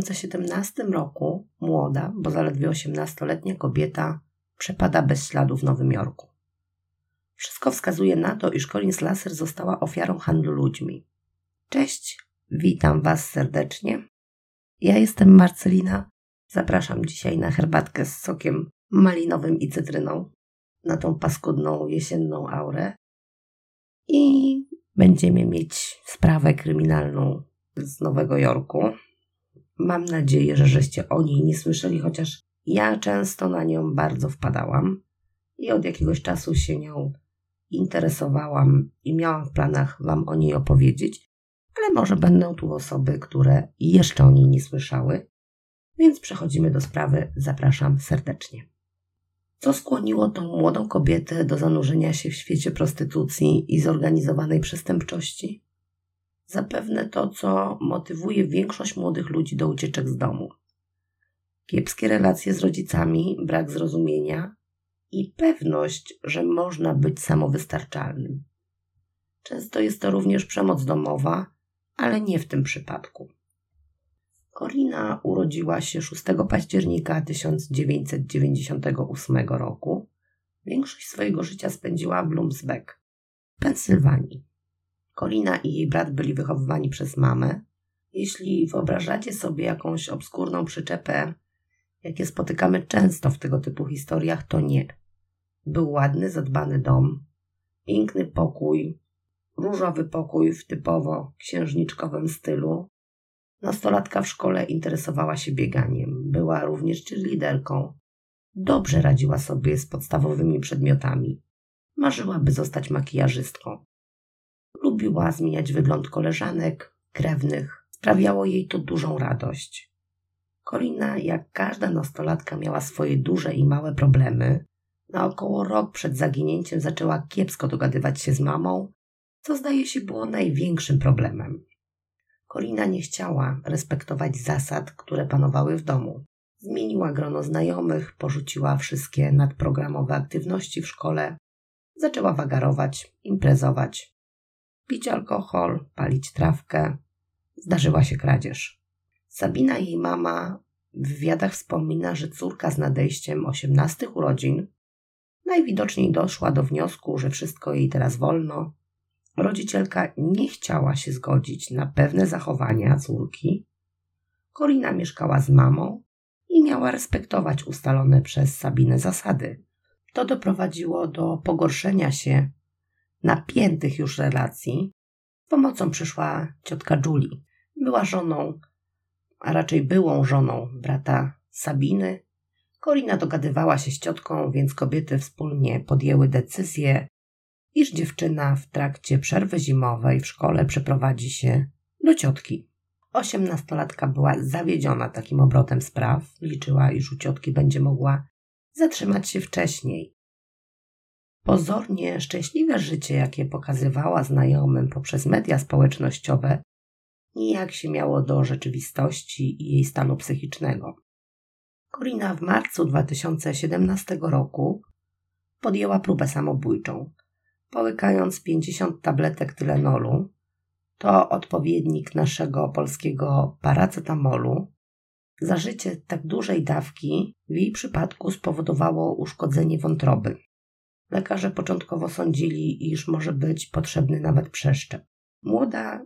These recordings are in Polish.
2017 roku młoda, bo zaledwie 18-letnia kobieta przepada bez śladu w Nowym Jorku. Wszystko wskazuje na to, iż Collins Lasser została ofiarą handlu ludźmi. Cześć, witam Was serdecznie. Ja jestem Marcelina. Zapraszam dzisiaj na herbatkę z sokiem malinowym i cytryną, na tą paskudną jesienną aurę. I będziemy mieć sprawę kryminalną z Nowego Jorku. Mam nadzieję, że żeście o niej nie słyszeli, chociaż ja często na nią bardzo wpadałam i od jakiegoś czasu się nią interesowałam i miałam w planach Wam o niej opowiedzieć, ale może będą tu osoby, które jeszcze o niej nie słyszały, więc przechodzimy do sprawy. Zapraszam serdecznie. Co skłoniło tą młodą kobietę do zanurzenia się w świecie prostytucji i zorganizowanej przestępczości? Zapewne to, co motywuje większość młodych ludzi do ucieczek z domu. Kiepskie relacje z rodzicami, brak zrozumienia i pewność, że można być samowystarczalnym. Często jest to również przemoc domowa, ale nie w tym przypadku. Corina urodziła się 6 października 1998 roku. Większość swojego życia spędziła w Bloomsbeck, Pensylwanii. Corina i jej brat byli wychowywani przez mamę. Jeśli wyobrażacie sobie jakąś obskurną przyczepę, jakie spotykamy często w tego typu historiach, to nie. Był ładny, zadbany dom, piękny pokój, różowy pokój w typowo księżniczkowym stylu. Nastolatka w szkole interesowała się bieganiem, była również cheerleaderką. Dobrze radziła sobie z podstawowymi przedmiotami. Marzyła, by zostać makijażystką. Lubiła zmieniać wygląd koleżanek, krewnych. Sprawiało jej to dużą radość. Korina, jak każda nastolatka, miała swoje duże i małe problemy. Na około rok przed zaginięciem zaczęła kiepsko dogadywać się z mamą, co zdaje się było największym problemem. Korina nie chciała respektować zasad, które panowały w domu. Zmieniła grono znajomych, porzuciła wszystkie nadprogramowe aktywności w szkole, zaczęła wagarować, imprezować, pić alkohol, palić trawkę. Zdarzyła się kradzież. Sabina, jej mama, w wywiadach wspomina, że córka z nadejściem osiemnastych urodzin najwidoczniej doszła do wniosku, że wszystko jej teraz wolno. Rodzicielka nie chciała się zgodzić na pewne zachowania córki. Korina mieszkała z mamą i miała respektować ustalone przez Sabinę zasady. To doprowadziło do pogorszenia się napiętych już relacji. Pomocą przyszła ciotka Julie. Była żoną, a raczej byłą żoną brata Sabiny. Korina dogadywała się z ciotką, więc kobiety wspólnie podjęły decyzję, iż dziewczyna w trakcie przerwy zimowej w szkole przeprowadzi się do ciotki. Osiemnastolatka była zawiedziona takim obrotem spraw, liczyła, iż u ciotki będzie mogła zatrzymać się wcześniej. Pozornie szczęśliwe życie, jakie pokazywała znajomym poprzez media społecznościowe, nijak się miało do rzeczywistości i jej stanu psychicznego. Korina w marcu 2017 roku podjęła próbę samobójczą, połykając 50 tabletek tylenolu, to odpowiednik naszego polskiego paracetamolu. Zażycie tak dużej dawki w jej przypadku spowodowało uszkodzenie wątroby. Lekarze początkowo sądzili, iż może być potrzebny nawet przeszczep. Młoda,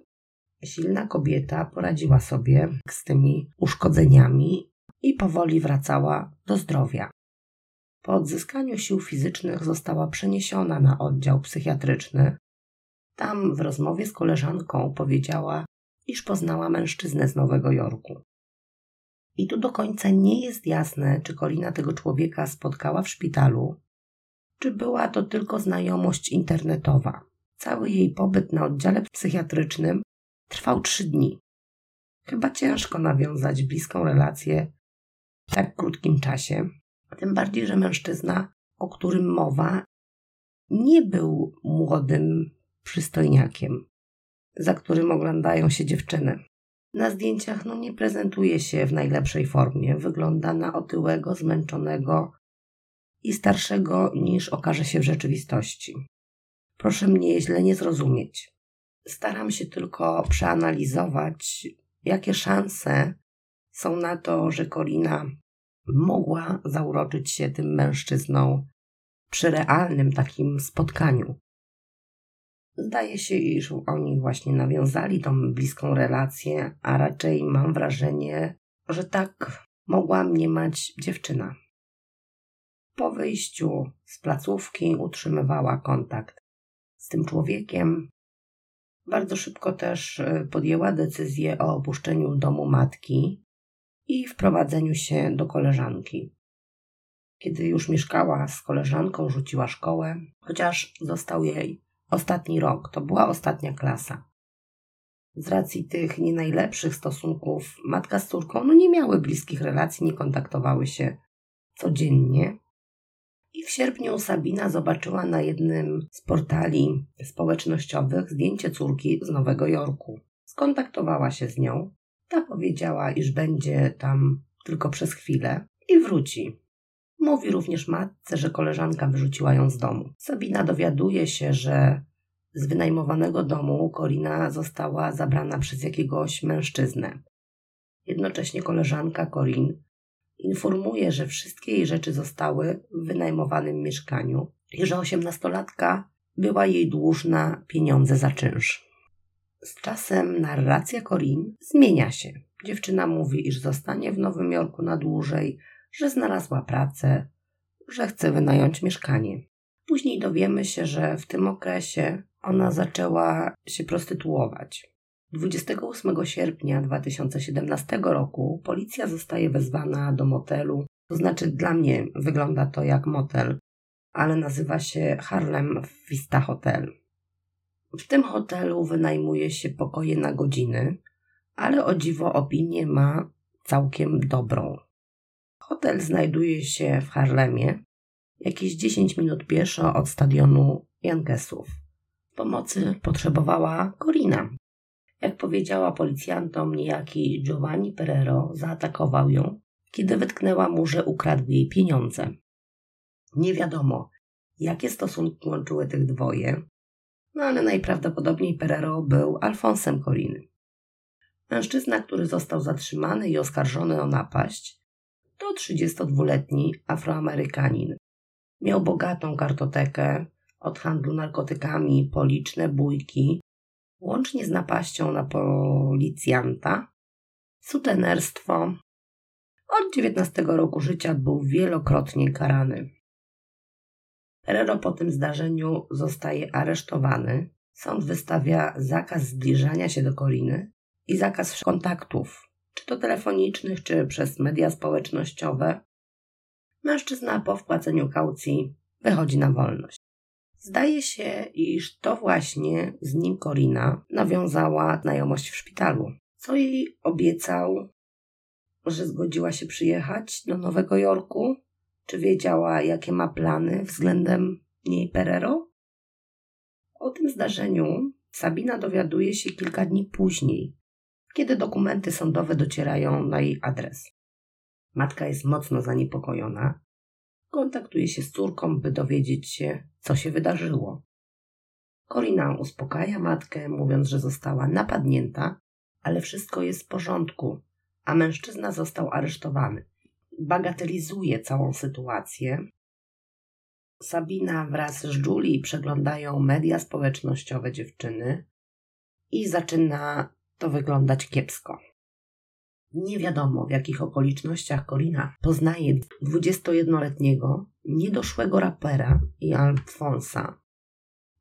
silna kobieta poradziła sobie z tymi uszkodzeniami i powoli wracała do zdrowia. Po odzyskaniu sił fizycznych została przeniesiona na oddział psychiatryczny. Tam w rozmowie z koleżanką powiedziała, iż poznała mężczyznę z Nowego Jorku. I tu do końca nie jest jasne, czy Kolina tego człowieka spotkała w szpitalu, czy była to tylko znajomość internetowa. Cały jej pobyt na oddziale psychiatrycznym trwał trzy dni. Chyba ciężko nawiązać bliską relację w tak krótkim czasie. Tym bardziej, że mężczyzna, o którym mowa, nie był młodym przystojniakiem, za którym oglądają się dziewczyny. Na zdjęciach no, nie prezentuje się w najlepszej formie. Wygląda na otyłego, zmęczonego i starszego niż okaże się w rzeczywistości. Proszę mnie źle nie zrozumieć. Staram się tylko przeanalizować, jakie szanse są na to, że Korina mogła zauroczyć się tym mężczyzną przy realnym takim spotkaniu. Zdaje się, iż oni właśnie nawiązali tą bliską relację, a raczej mam wrażenie, że tak mogła mniemać dziewczyna. Po wyjściu z placówki utrzymywała kontakt z tym człowiekiem. Bardzo szybko też y, podjęła decyzję o opuszczeniu domu matki i wprowadzeniu się do koleżanki. Kiedy już mieszkała z koleżanką, rzuciła szkołę, chociaż został jej ostatni rok, to była ostatnia klasa. Z racji tych nie najlepszych stosunków matka z córką no nie miały bliskich relacji, nie kontaktowały się codziennie. I w sierpniu Sabina zobaczyła na jednym z portali społecznościowych zdjęcie córki z Nowego Jorku. Skontaktowała się z nią. Ta powiedziała, iż będzie tam tylko przez chwilę i wróci. Mówi również matce, że koleżanka wyrzuciła ją z domu. Sabina dowiaduje się, że z wynajmowanego domu Korina została zabrana przez jakiegoś mężczyznę. Jednocześnie koleżanka Korin informuje, że wszystkie jej rzeczy zostały w wynajmowanym mieszkaniu i że osiemnastolatka była jej dłużna pieniądze za czynsz. Z czasem narracja Corin zmienia się. Dziewczyna mówi, iż zostanie w Nowym Jorku na dłużej, że znalazła pracę, że chce wynająć mieszkanie. Później dowiemy się, że w tym okresie ona zaczęła się prostytuować. 28 sierpnia 2017 roku policja zostaje wezwana do motelu. To znaczy, dla mnie wygląda to jak motel, ale nazywa się Harlem Vista Hotel. W tym hotelu wynajmuje się pokoje na godziny, ale o dziwo opinię ma całkiem dobrą. Hotel znajduje się w Harlemie, jakieś 10 minut pieszo od stadionu Yankeesów. Pomocy potrzebowała Corina, jak powiedziała policjantom, niejaki Giovanni Perero zaatakował ją, kiedy wytknęła mu, że ukradł jej pieniądze. Nie wiadomo, jakie stosunki łączyły tych dwoje, no ale najprawdopodobniej Perero był Alfonsem Coliny. Mężczyzna, który został zatrzymany i oskarżony o napaść, to 32-letni Afroamerykanin. Miał bogatą kartotekę od handlu narkotykami po liczne bójki łącznie z napaścią na policjanta, sutenerstwo. Od 19 roku życia był wielokrotnie karany. Herrero po tym zdarzeniu zostaje aresztowany. Sąd wystawia zakaz zbliżania się do Koriny i zakaz kontaktów, czy to telefonicznych, czy przez media społecznościowe. Mężczyzna po wpłaceniu kaucji wychodzi na wolność. Zdaje się, iż to właśnie z nim Korina nawiązała znajomość w szpitalu. Co jej obiecał, że zgodziła się przyjechać do Nowego Jorku? Czy wiedziała, jakie ma plany względem niej Perero? O tym zdarzeniu Sabina dowiaduje się kilka dni później, kiedy dokumenty sądowe docierają na jej adres. Matka jest mocno zaniepokojona kontaktuje się z córką, by dowiedzieć się, co się wydarzyło. Korina uspokaja matkę, mówiąc, że została napadnięta, ale wszystko jest w porządku, a mężczyzna został aresztowany. Bagatelizuje całą sytuację. Sabina wraz z Julie przeglądają media społecznościowe dziewczyny i zaczyna to wyglądać kiepsko. Nie wiadomo, w jakich okolicznościach Corina poznaje 21-letniego, niedoszłego rapera i Alfonsa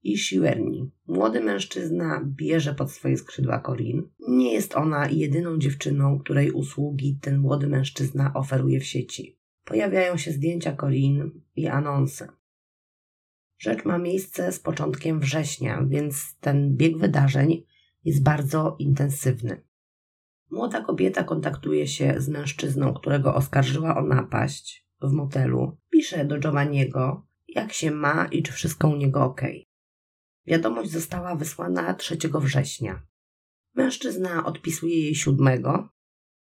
i Siwerni. Młody mężczyzna bierze pod swoje skrzydła Corin. Nie jest ona jedyną dziewczyną, której usługi ten młody mężczyzna oferuje w sieci. Pojawiają się zdjęcia Corin i anonse. Rzecz ma miejsce z początkiem września, więc ten bieg wydarzeń jest bardzo intensywny. Młoda kobieta kontaktuje się z mężczyzną, którego oskarżyła o napaść w motelu. Pisze do Giovanniego, jak się ma i czy wszystko u niego ok. Wiadomość została wysłana 3 września. Mężczyzna odpisuje jej 7,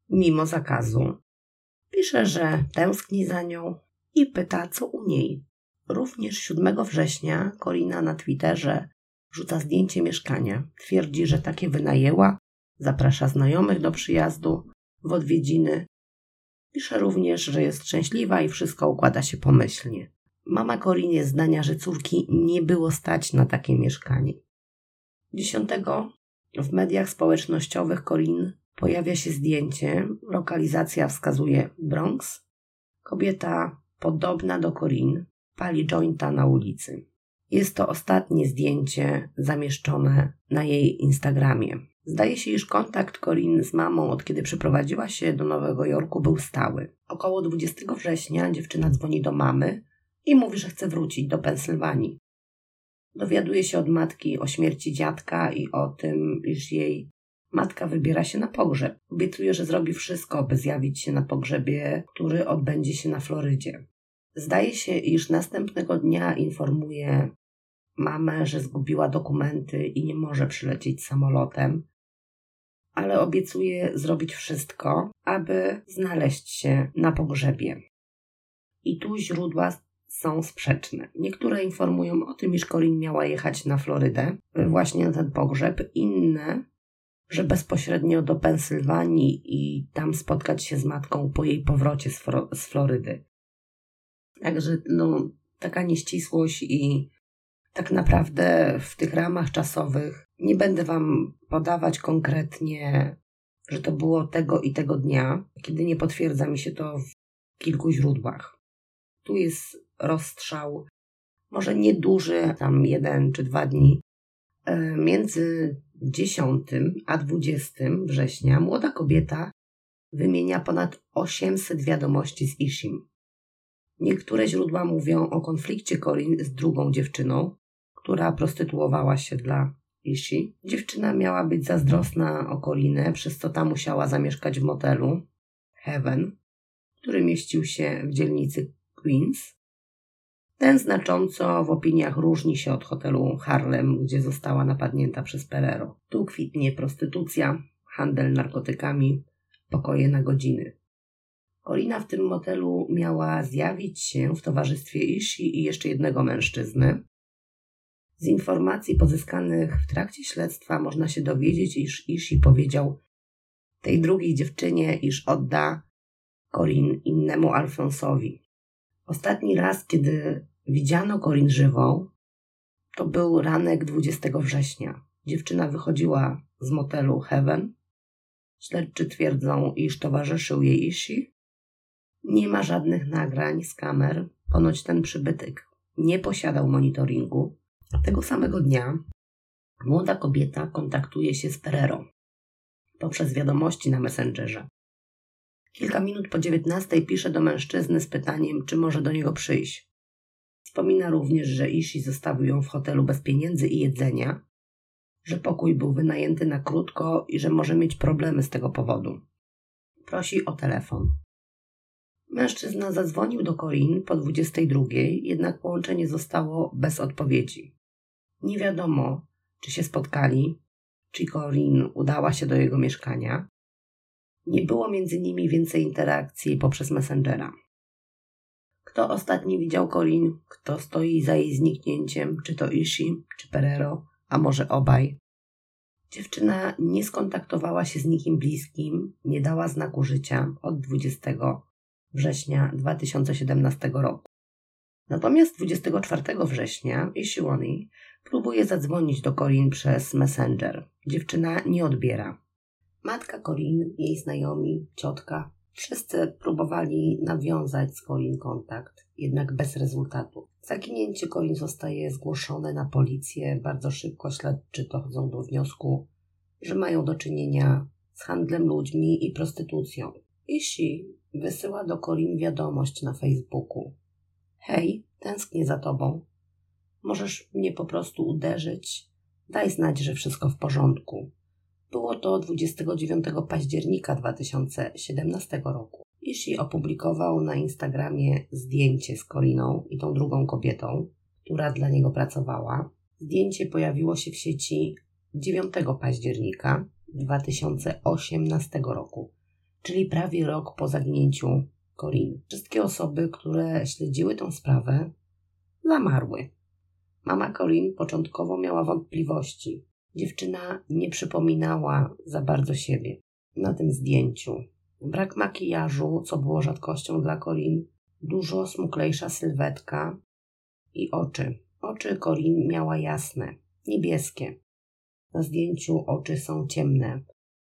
mimo zakazu. Pisze, że tęskni za nią i pyta, co u niej. Również 7 września Korina na Twitterze rzuca zdjęcie mieszkania. Twierdzi, że takie wynajęła Zaprasza znajomych do przyjazdu, w odwiedziny. Pisze również, że jest szczęśliwa i wszystko układa się pomyślnie. Mama Corin jest zdania, że córki nie było stać na takie mieszkanie. Dziesiątego w mediach społecznościowych Corin pojawia się zdjęcie, lokalizacja wskazuje Bronx. Kobieta podobna do Corin pali jointa na ulicy. Jest to ostatnie zdjęcie zamieszczone na jej Instagramie. Zdaje się, iż kontakt Corin z mamą od kiedy przeprowadziła się do Nowego Jorku był stały. Około 20 września dziewczyna dzwoni do mamy i mówi, że chce wrócić do Pensylwanii. Dowiaduje się od matki o śmierci dziadka i o tym, iż jej matka wybiera się na pogrzeb. Obiecuje, że zrobi wszystko, by zjawić się na pogrzebie, który odbędzie się na Florydzie. Zdaje się, iż następnego dnia informuje mamę, że zgubiła dokumenty i nie może przylecieć samolotem, ale obiecuje zrobić wszystko, aby znaleźć się na pogrzebie. I tu źródła są sprzeczne. Niektóre informują o tym, iż Corin miała jechać na Florydę, właśnie na ten pogrzeb, inne, że bezpośrednio do Pensylwanii i tam spotkać się z matką po jej powrocie z Florydy. Także no, taka nieścisłość i tak naprawdę w tych ramach czasowych nie będę Wam podawać konkretnie, że to było tego i tego dnia, kiedy nie potwierdza mi się to w kilku źródłach. Tu jest rozstrzał, może nieduży, tam jeden czy dwa dni. E, między 10 a 20 września młoda kobieta wymienia ponad 800 wiadomości z Ishim. Niektóre źródła mówią o konflikcie Corin z drugą dziewczyną, która prostytuowała się dla Ishi. Dziewczyna miała być zazdrosna o Corinę, przez co ta musiała zamieszkać w motelu Heaven, który mieścił się w dzielnicy Queens. Ten znacząco w opiniach różni się od hotelu Harlem, gdzie została napadnięta przez Perero. Tu kwitnie prostytucja, handel narkotykami, pokoje na godziny. Corina w tym motelu miała zjawić się w towarzystwie Ishi i jeszcze jednego mężczyzny. Z informacji pozyskanych w trakcie śledztwa można się dowiedzieć, iż Ishi powiedział tej drugiej dziewczynie, iż odda Corin innemu Alfonsowi. Ostatni raz, kiedy widziano Corin żywą, to był ranek 20 września. Dziewczyna wychodziła z motelu Heaven. Śledczy twierdzą, iż towarzyszył jej Ishi, nie ma żadnych nagrań z kamer. Ponoć ten przybytek nie posiadał monitoringu. Tego samego dnia młoda kobieta kontaktuje się z Perero poprzez wiadomości na Messengerze. Kilka minut po dziewiętnastej pisze do mężczyzny z pytaniem, czy może do niego przyjść. Wspomina również, że Ishi zostawił ją w hotelu bez pieniędzy i jedzenia, że pokój był wynajęty na krótko i że może mieć problemy z tego powodu. Prosi o telefon. Mężczyzna zadzwonił do Corin po 22, jednak połączenie zostało bez odpowiedzi. Nie wiadomo, czy się spotkali, czy Corin udała się do jego mieszkania. Nie było między nimi więcej interakcji poprzez Messengera. Kto ostatni widział Corin, kto stoi za jej zniknięciem, czy to Ishi, czy Perero, a może obaj. Dziewczyna nie skontaktowała się z nikim bliskim, nie dała znaku życia od 20 września 2017 roku. Natomiast 24 września Ishiwani próbuje zadzwonić do Corin przez Messenger. Dziewczyna nie odbiera. Matka Corin, jej znajomi, ciotka, wszyscy próbowali nawiązać z Corin kontakt, jednak bez rezultatu. Zaginięcie Corin zostaje zgłoszone na policję. Bardzo szybko śledczy dochodzą do wniosku, że mają do czynienia z handlem ludźmi i prostytucją. Ishi wysyła do Corin wiadomość na Facebooku. Hej, tęsknię za tobą. Możesz mnie po prostu uderzyć. Daj znać, że wszystko w porządku. Było to 29 października 2017 roku. Ishi opublikował na Instagramie zdjęcie z Coriną i tą drugą kobietą, która dla niego pracowała. Zdjęcie pojawiło się w sieci 9 października 2018 roku czyli prawie rok po zaginięciu Corin. Wszystkie osoby, które śledziły tę sprawę, zamarły. Mama Corin początkowo miała wątpliwości. Dziewczyna nie przypominała za bardzo siebie. Na tym zdjęciu Brak makijażu, co było rzadkością dla Corin, dużo smuklejsza sylwetka i oczy. Oczy Corin miała jasne, niebieskie. Na zdjęciu oczy są ciemne.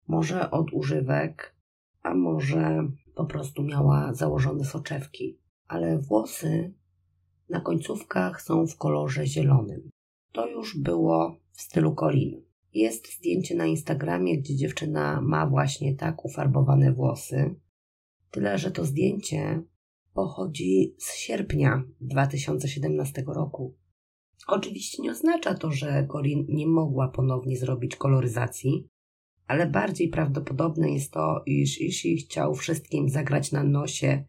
Może od używek, a może po prostu miała założone soczewki. Ale włosy na końcówkach są w kolorze zielonym. To już było w stylu Colin. Jest zdjęcie na Instagramie, gdzie dziewczyna ma właśnie tak ufarbowane włosy. Tyle, że to zdjęcie pochodzi z sierpnia 2017 roku. Oczywiście nie oznacza to, że Corin nie mogła ponownie zrobić koloryzacji, ale bardziej prawdopodobne jest to, iż jeśli chciał wszystkim zagrać na nosie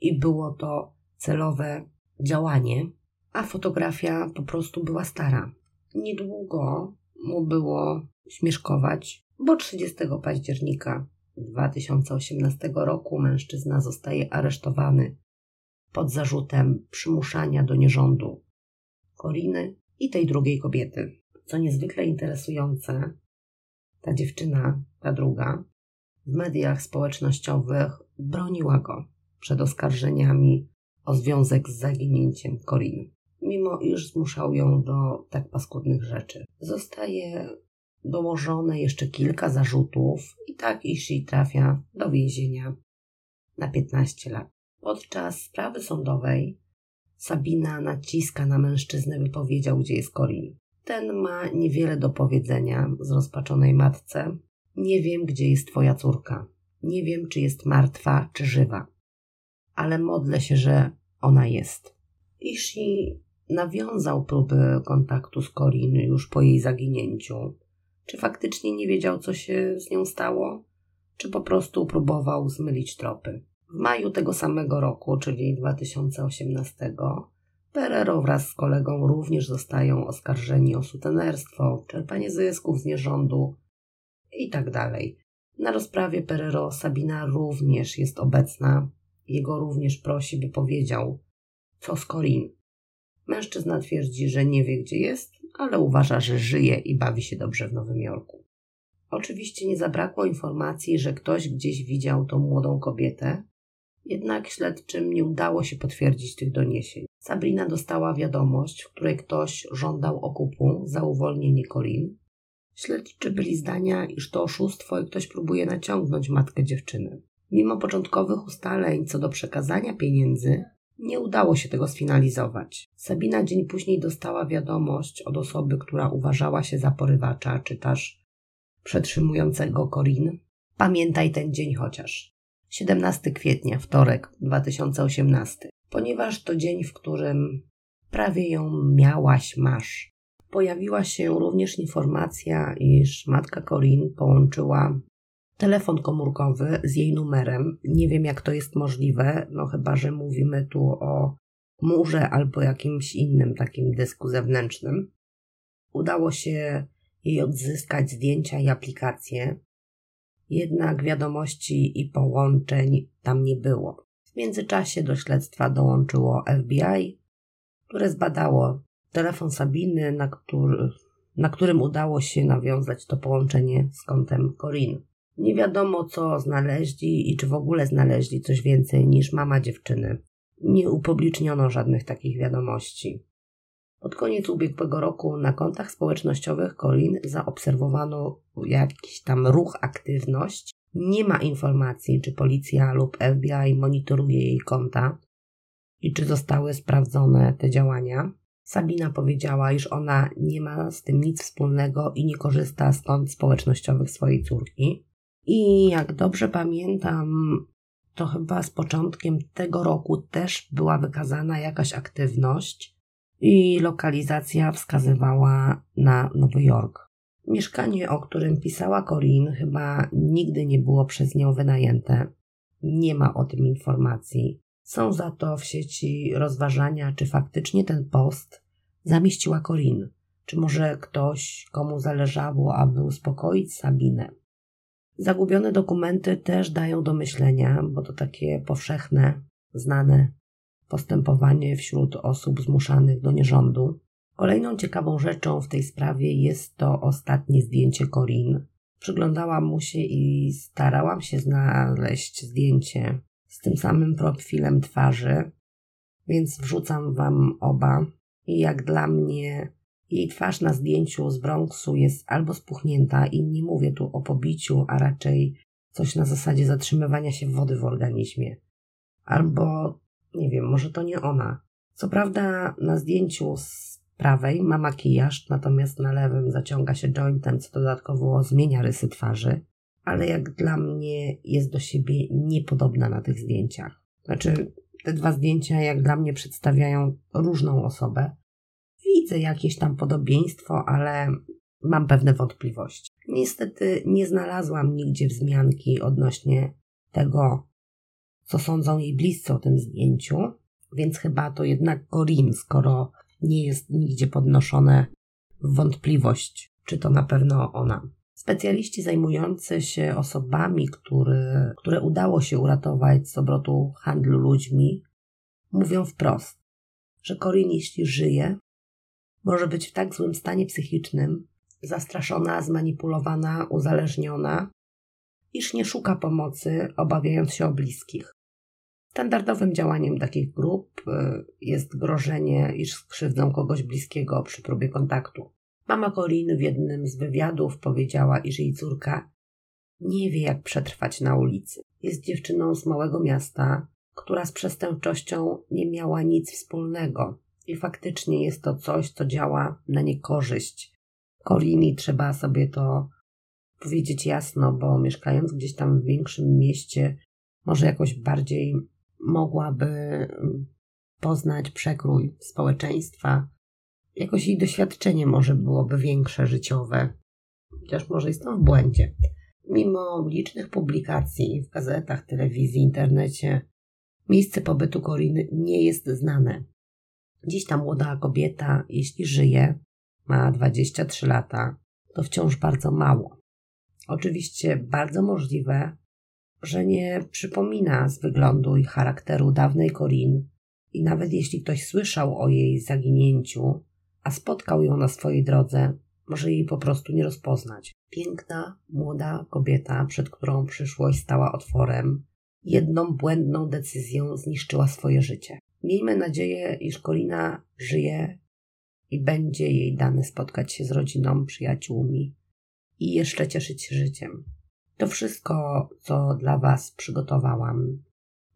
i było to celowe działanie, a fotografia po prostu była stara. Niedługo mu było śmieszkować, bo 30 października 2018 roku mężczyzna zostaje aresztowany pod zarzutem przymuszania do nierządu Koriny i tej drugiej kobiety. Co niezwykle interesujące, ta dziewczyna, ta druga, w mediach społecznościowych broniła go przed oskarżeniami o związek z zaginięciem Koriny, mimo iż zmuszał ją do tak paskudnych rzeczy. Zostaje dołożone jeszcze kilka zarzutów i tak Ishi trafia do więzienia na 15 lat. Podczas sprawy sądowej Sabina naciska na mężczyznę, by powiedział, gdzie jest Corin. Ten ma niewiele do powiedzenia zrozpaczonej matce. Nie wiem, gdzie jest twoja córka. Nie wiem, czy jest martwa, czy żywa. Ale modlę się, że ona jest. Ishi nawiązał próby kontaktu z Corin już po jej zaginięciu. Czy faktycznie nie wiedział, co się z nią stało? Czy po prostu próbował zmylić tropy? W maju tego samego roku, czyli 2018, Perero wraz z kolegą również zostają oskarżeni o sutenerstwo, czerpanie zysków z nierządu i tak. Na rozprawie Perero Sabina również jest obecna. Jego również prosi, by powiedział, co z Corin. Mężczyzna twierdzi, że nie wie, gdzie jest, ale uważa, że żyje i bawi się dobrze w Nowym Jorku. Oczywiście nie zabrakło informacji, że ktoś gdzieś widział tą młodą kobietę, jednak śledczym nie udało się potwierdzić tych doniesień. Sabrina dostała wiadomość, w której ktoś żądał okupu za uwolnienie Colin. Śledczy byli zdania, iż to oszustwo i ktoś próbuje naciągnąć matkę dziewczyny. Mimo początkowych ustaleń co do przekazania pieniędzy, nie udało się tego sfinalizować. Sabina dzień później dostała wiadomość od osoby, która uważała się za porywacza, czy też przetrzymującego Corin. Pamiętaj ten dzień chociaż. 17 kwietnia, wtorek 2018, ponieważ to dzień, w którym prawie ją miałaś, masz. Pojawiła się również informacja, iż matka Corin połączyła telefon komórkowy z jej numerem. Nie wiem, jak to jest możliwe, no chyba, że mówimy tu o murze albo jakimś innym takim dysku zewnętrznym. Udało się jej odzyskać zdjęcia i aplikacje jednak wiadomości i połączeń tam nie było. Międzyczasie do śledztwa dołączyło FBI, które zbadało telefon Sabiny, na, który, na którym udało się nawiązać to połączenie z kątem Corin. Nie wiadomo, co znaleźli i czy w ogóle znaleźli coś więcej niż mama dziewczyny. Nie upubliczniono żadnych takich wiadomości. Pod koniec ubiegłego roku na kontach społecznościowych Colin zaobserwowano jakiś tam ruch, aktywność. Nie ma informacji, czy policja lub FBI monitoruje jej konta i czy zostały sprawdzone te działania. Sabina powiedziała, iż ona nie ma z tym nic wspólnego i nie korzysta z kont społecznościowych swojej córki. I jak dobrze pamiętam, to chyba z początkiem tego roku też była wykazana jakaś aktywność i lokalizacja wskazywała na Nowy Jork. Mieszkanie, o którym pisała Corinne, chyba nigdy nie było przez nią wynajęte. Nie ma o tym informacji. Są za to w sieci rozważania, czy faktycznie ten post zamieściła Corinne. Czy może ktoś, komu zależało, aby uspokoić Sabinę. Zagubione dokumenty też dają do myślenia, bo to takie powszechne, znane postępowanie wśród osób zmuszanych do nierządu. Kolejną ciekawą rzeczą w tej sprawie jest to ostatnie zdjęcie Corin, Przyglądałam mu się i starałam się znaleźć zdjęcie z tym samym profilem twarzy, więc wrzucam wam oba. I jak dla mnie, jej twarz na zdjęciu z Bronxu jest albo spuchnięta, i nie mówię tu o pobiciu, a raczej coś na zasadzie zatrzymywania się wody w organizmie. Albo, nie wiem, może to nie ona. Co prawda na zdjęciu z prawej ma makijaż, natomiast na lewym zaciąga się jointem, co dodatkowo zmienia rysy twarzy, ale jak dla mnie jest do siebie niepodobna na tych zdjęciach. Znaczy, te dwa zdjęcia jak dla mnie przedstawiają różną osobę. Widzę jakieś tam podobieństwo, ale mam pewne wątpliwości. Niestety nie znalazłam nigdzie wzmianki odnośnie tego, co sądzą jej bliscy o tym zdjęciu, więc chyba to jednak Corinne, skoro nie jest nigdzie podnoszone wątpliwość, czy to na pewno ona. Specjaliści zajmujący się osobami, które, które udało się uratować z obrotu handlu ludźmi, mówią wprost, że Corinne, jeśli żyje, może być w tak złym stanie psychicznym, zastraszona, zmanipulowana, uzależniona, iż nie szuka pomocy, obawiając się o bliskich. Standardowym działaniem takich grup y, jest grożenie, iż skrzywdzą kogoś bliskiego przy próbie kontaktu. Mama Coriny w jednym z wywiadów powiedziała, iż jej córka nie wie, jak przetrwać na ulicy. Jest dziewczyną z małego miasta, która z przestępczością nie miała nic wspólnego. I faktycznie jest to coś, co działa na niekorzyść. Corini trzeba sobie to powiedzieć jasno, bo mieszkając gdzieś tam w większym mieście, może jakoś bardziej mogłaby mm, poznać przekrój społeczeństwa. Jakoś jej doświadczenie może byłoby większe życiowe, chociaż może jestem w błędzie. Mimo licznych publikacji w gazetach, telewizji, internecie, miejsce pobytu Koriny nie jest znane. Dziś ta młoda kobieta, jeśli żyje, ma 23 lata, to wciąż bardzo mało. Oczywiście bardzo możliwe, że nie przypomina z wyglądu i charakteru dawnej Corin i nawet jeśli ktoś słyszał o jej zaginięciu, a spotkał ją na swojej drodze, może jej po prostu nie rozpoznać. Piękna, młoda kobieta, przed którą przyszłość stała otworem, jedną błędną decyzją zniszczyła swoje życie. Miejmy nadzieję, iż Kolina żyje i będzie jej dane spotkać się z rodziną, przyjaciółmi i jeszcze cieszyć się życiem. To wszystko, co dla Was przygotowałam.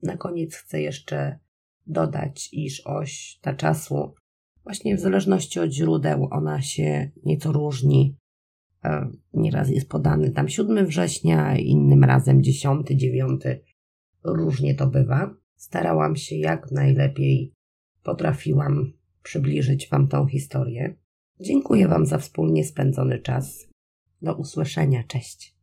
Na koniec chcę jeszcze dodać, iż oś ta czasu, właśnie w zależności od źródeł, ona się nieco różni. E, nieraz jest podany tam 7 września, innym razem 10, 9. Różnie to bywa. Starałam się jak najlepiej potrafiłam przybliżyć Wam tą historię. Dziękuję Wam za wspólnie spędzony czas. Do usłyszenia. Cześć.